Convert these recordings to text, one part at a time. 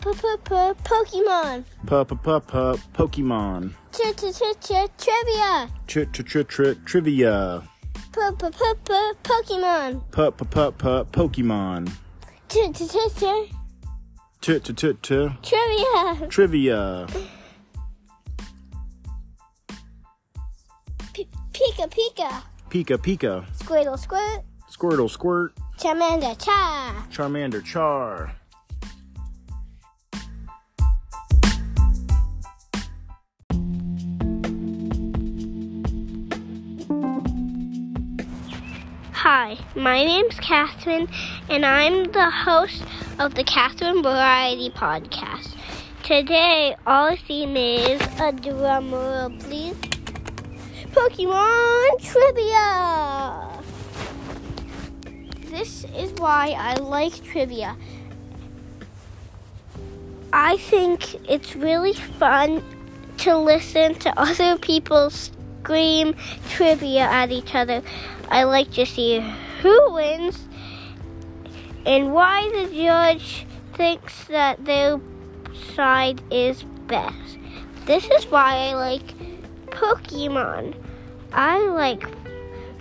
Pokemon. Pokemon. Trivia. Tr-tr-tr-tr-trivia. Pokemon. Pokemon. Trivia. Trivia. Pika Pika. Pika Pika. Squirtle Squirt. Squirtle Squirt. Charmander Cha. Charmander Char. Hi, my name's Katherine, and I'm the host of the Katherine Variety Podcast. Today, our theme is a drum roll, please. Pokemon Trivia! This is why I like trivia. I think it's really fun to listen to other people scream trivia at each other. I like to see who wins and why the judge thinks that their side is best. This is why I like Pokemon. I like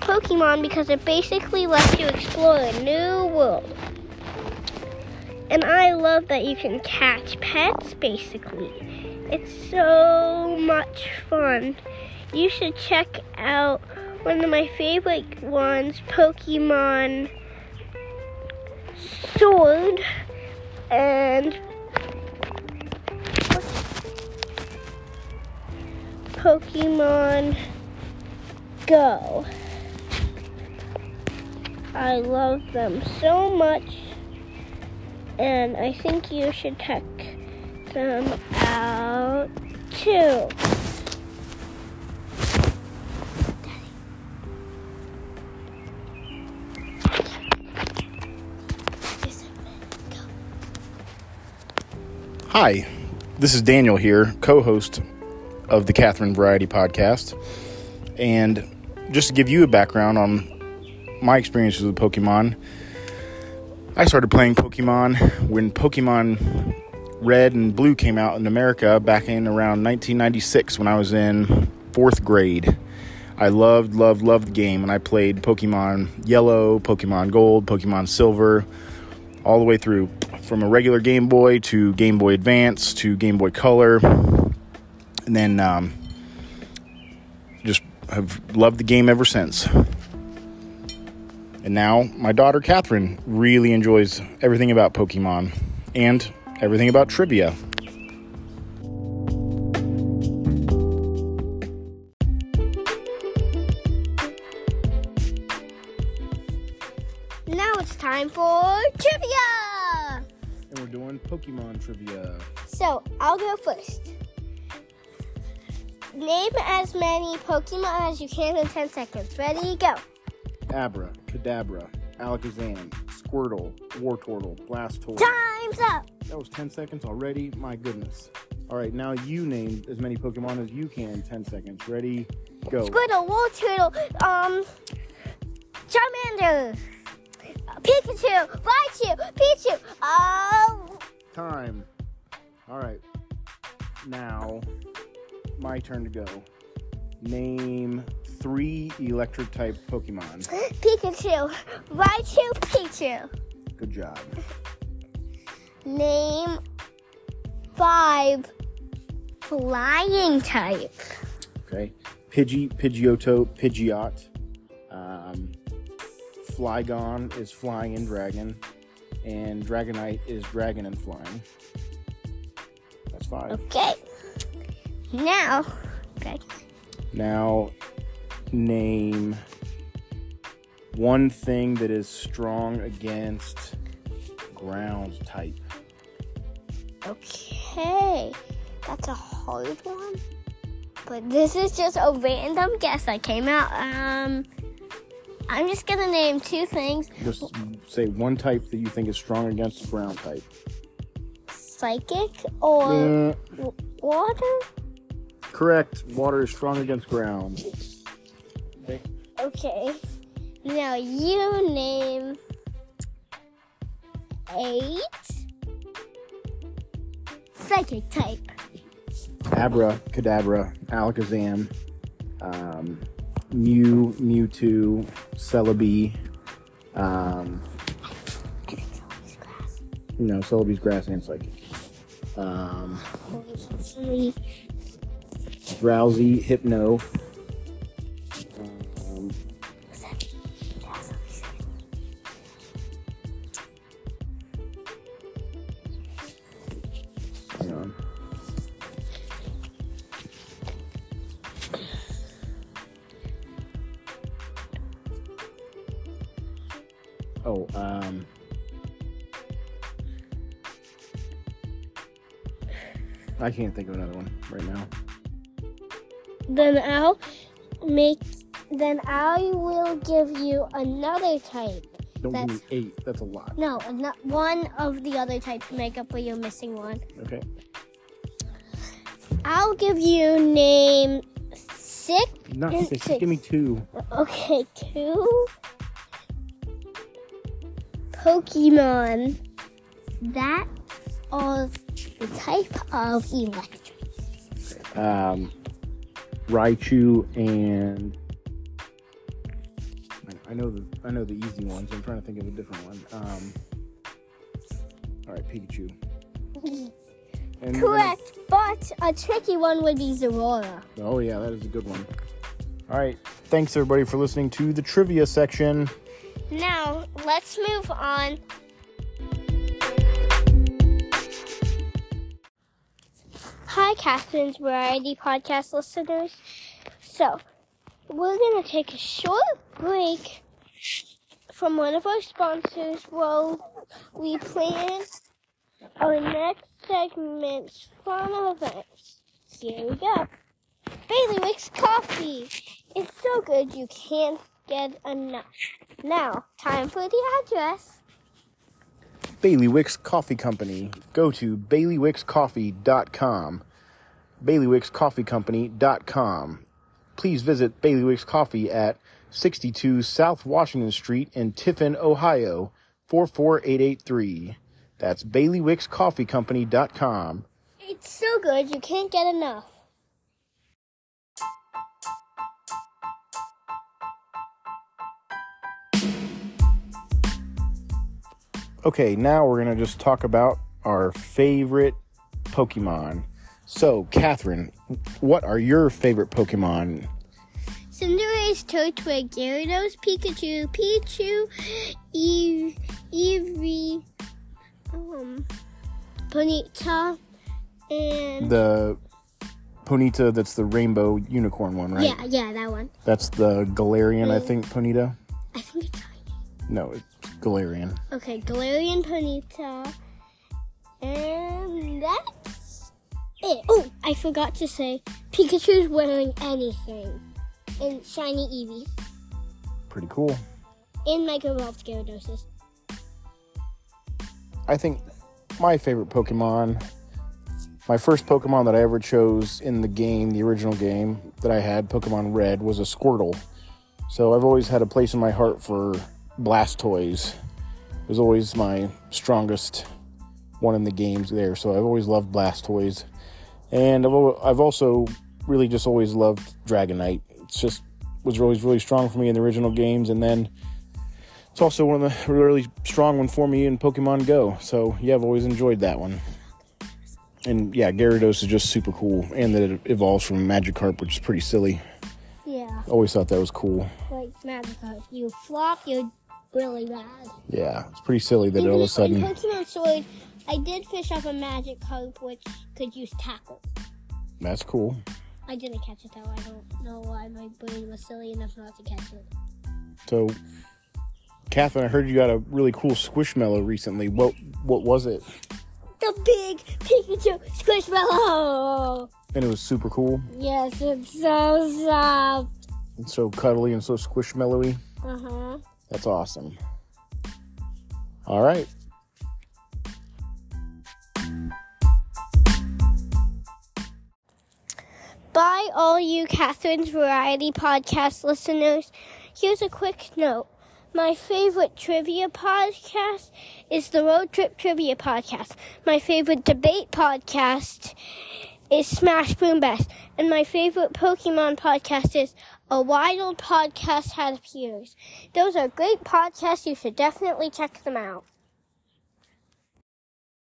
Pokemon because it basically lets you explore a new world. And I love that you can catch pets basically. It's so much fun. You should check out one of my favorite ones, Pokemon Sword and Pokemon Go. I love them so much, and I think you should check them out too. Hi, this is Daniel here, co host of the Katherine Variety Podcast. And just to give you a background on my experiences with Pokemon, I started playing Pokemon when Pokemon Red and Blue came out in America back in around 1996 when I was in fourth grade. I loved, loved, loved the game, and I played Pokemon Yellow, Pokemon Gold, Pokemon Silver, all the way through from a regular Game Boy to Game Boy Advance to Game Boy Color, and then um, just have loved the game ever since. And now my daughter Katherine really enjoys everything about Pokemon and everything about trivia. Now it's time for trivia! And we're doing Pokemon trivia. So, I'll go first. Name as many Pokemon as you can in 10 seconds. Ready, go. Abra, Kadabra, Alakazam, Squirtle, Wartortle, Blastoise. Time's up! That was 10 seconds already? My goodness. All right, now you name as many Pokemon as you can in 10 seconds. Ready? Go. Squirtle, Wartortle, um, Charmander, Pikachu, Raichu, Pichu, um, Time. All right. Now, my turn to go. Name three electric type Pokemon. Pikachu, Raichu, Pichu. Good job. Name five flying type. Okay. Pidgey, Pidgeotto, Pidgeot. Um, Flygon is flying and dragon. And Dragonite is dragon and flying. That's five. Okay. Now, okay. Now, name one thing that is strong against ground type. Okay. That's a hard one. But this is just a random guess that came out. Um, I'm just gonna name two things: Just say one type that you think is strong against ground type. psychic or Uh, w- water. correct. Water is strong against ground. Okay. Okay. Now you name eight psychic type. Abra, Kadabra, Alakazam, um, Mew, Mewtwo, Celebi. Um, no, Celebi's grass and psychic. Um, Drowzee, Hypno. Oh, um. I can't think of another one right now. Then I'll make. Then I will give you another type. Don't give me That's- eight. That's a lot. No, not one of the other types to make up for your missing one. Okay. I'll give you name six. Not six. six. Give me two. Okay, two Pokemon that are the type of electric. Um, Raichu and I- know the I know the easy ones. I'm trying to think of a different one. Um, all right, Pikachu. And then- Correct, but a tricky one would be Zeraora. Oh yeah, that is a good one. All right. Thanks everybody for listening to the trivia section. Now, let's move on. Hi, Katherine's Variety Podcast listeners. So, we're going to take a short break from one of our sponsors while we plan our next segment's fun events. Here we go. Bailiwick's Coffee. It's so good you can't get enough. Now, time for the address. Bailiwick's Coffee Company. Go to bailiwickscoffee.com. bailiwickscoffeecompany.com. Please visit Bailiwick's Coffee at 62 South Washington Street in Tiffin, Ohio 44883. That's bailiwickscoffeecompany.com. It's so good you can't get enough. Okay, now we're going to just talk about our favorite Pokemon. So, Katherine, what are your favorite Pokemon? Cinderace, Turtwig, Gyarados, Pikachu, Pichu, Eve, Eevee, um, Ponyta, and The Ponyta that's the rainbow unicorn one, right? yeah, yeah, that one. That's the Galarian, I think, Ponyta. I think it's tiny. No, it's Galarian. Okay, Galarian Ponyta, and that's it. Oh, I forgot to say, Pikachu's wearing anything, and shiny Eevee, Pretty cool. and Mega Evolved Gyarados. I think my favorite Pokemon, my first Pokemon that I ever chose in the game, the original game that I had, Pokemon Red, was a Squirtle. So I've always had a place in my heart for Blastoise. Was always my strongest one in the games there. So I've always loved Blastoise. And I've, also really just always loved Dragonite. It's just was always really strong for me in the original games. And then it's also one of the really strong one for me in Pokemon Go. So yeah, I've always enjoyed that one. And yeah, Gyarados is just super cool, and that it evolves from Magikarp, which is pretty silly. Yeah, Always thought that was cool. like Magikarp. You flop, you're really bad. Yeah, it's pretty silly that Even all of a sudden. in Pokemon Sword, I did fish up a Magikarp which could use tackle. That's cool. I didn't catch it though. I don't know why my brain was silly enough not to catch it. So, Katherine, I heard you got a really cool Squishmallow recently. What what was it? The big Pikachu Squishmallow! And it was super cool. Yes, it's so soft. and so cuddly and so squishmallowy. Uh huh. That's awesome. All right. By all you Katherine's Variety Podcast listeners, here's a quick note. My favorite trivia podcast is the Road Trip Trivia Podcast. My favorite debate podcast is Smash Boom Best. And my favorite Pokemon podcast is A Wild Podcast Has Appears. Those are great podcasts. You should definitely check them out.